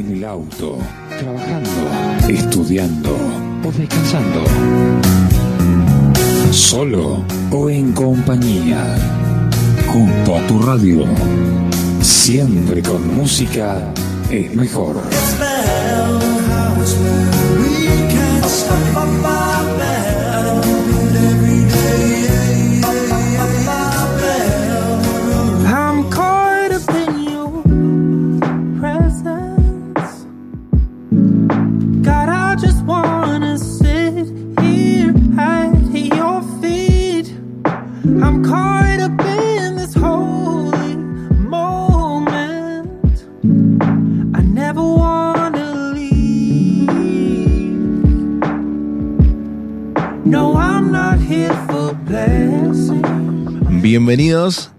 en el auto, trabajando, estudiando o descansando. Solo o en compañía. Junto a tu radio. Siempre con música es mejor. Bienvenidos,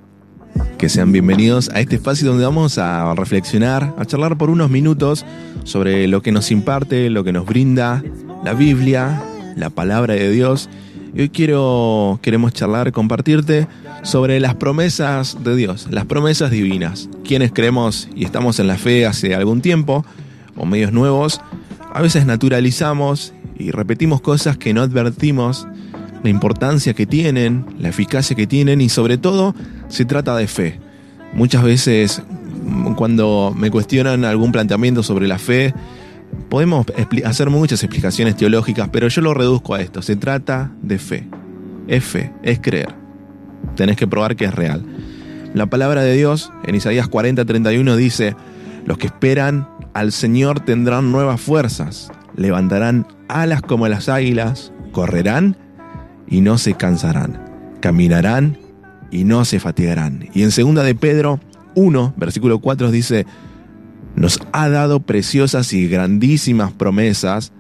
que sean bienvenidos a este espacio donde vamos a reflexionar, a charlar por unos minutos sobre lo que nos imparte, lo que nos brinda la Biblia, la palabra de Dios. Y hoy quiero, queremos charlar, compartirte sobre las promesas de Dios, las promesas divinas. Quienes creemos y estamos en la fe hace algún tiempo, o medios nuevos, a veces naturalizamos y repetimos cosas que no advertimos la importancia que tienen, la eficacia que tienen y sobre todo se trata de fe. Muchas veces cuando me cuestionan algún planteamiento sobre la fe, podemos hacer muchas explicaciones teológicas, pero yo lo reduzco a esto. Se trata de fe. Es fe, es creer. Tenés que probar que es real. La palabra de Dios en Isaías 40, 31 dice, los que esperan al Señor tendrán nuevas fuerzas, levantarán alas como las águilas, correrán y no se cansarán, caminarán y no se fatigarán. Y en segunda de Pedro 1, versículo 4 dice, nos ha dado preciosas y grandísimas promesas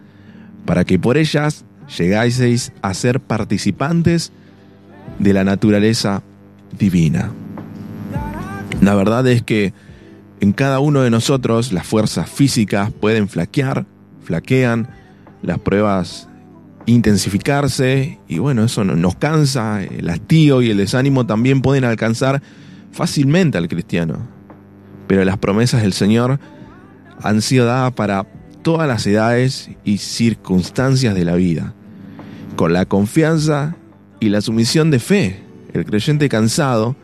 para que por ellas llegáis a ser participantes de la naturaleza divina. La verdad es que en cada uno de nosotros las fuerzas físicas pueden flaquear, flaquean, las pruebas intensificarse y bueno, eso no- nos cansa, el hastío y el desánimo también pueden alcanzar fácilmente al cristiano. Pero las promesas del Señor han sido dadas para todas las edades y circunstancias de la vida. Con la confianza y la sumisión de fe, el creyente cansado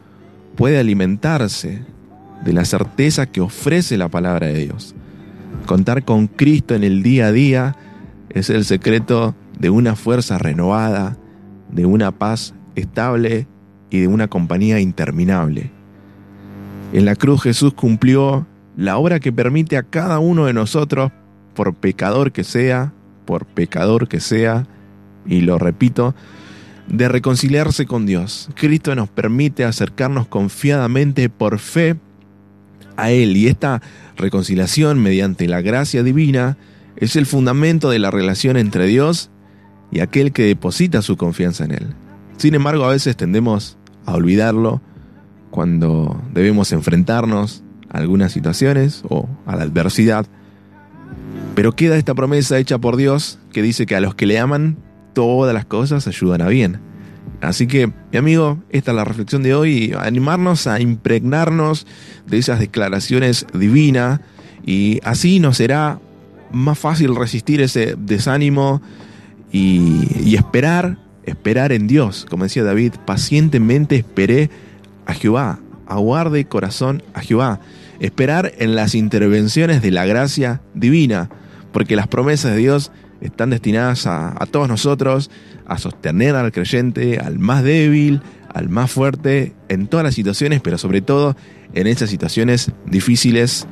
puede alimentarse de la certeza que ofrece la palabra de Dios. Contar con Cristo en el día a día es el secreto de una fuerza renovada, de una paz estable y de una compañía interminable. En la cruz Jesús cumplió la obra que permite a cada uno de nosotros, por pecador que sea, por pecador que sea, y lo repito, de reconciliarse con Dios. Cristo nos permite acercarnos confiadamente por fe a Él y esta reconciliación mediante la gracia divina es el fundamento de la relación entre Dios y aquel que deposita su confianza en Él. Sin embargo, a veces tendemos a olvidarlo cuando debemos enfrentarnos a algunas situaciones o a la adversidad. Pero queda esta promesa hecha por Dios que dice que a los que le aman, todas las cosas ayudan a bien. Así que, mi amigo, esta es la reflexión de hoy, animarnos a impregnarnos de esas declaraciones divinas y así nos será más fácil resistir ese desánimo y, y esperar, esperar en Dios. Como decía David, pacientemente esperé a Jehová, aguarde corazón a Jehová. Esperar en las intervenciones de la gracia divina, porque las promesas de Dios están destinadas a, a todos nosotros, a sostener al creyente, al más débil, al más fuerte, en todas las situaciones, pero sobre todo en esas situaciones difíciles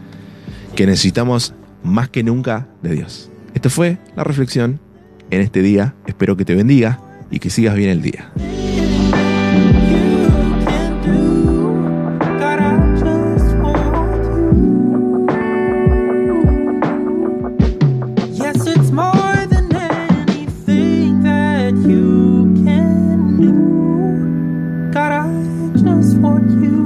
que necesitamos más que nunca de Dios. Esto fue la reflexión en este día. Espero que te bendiga y que sigas bien el día. you.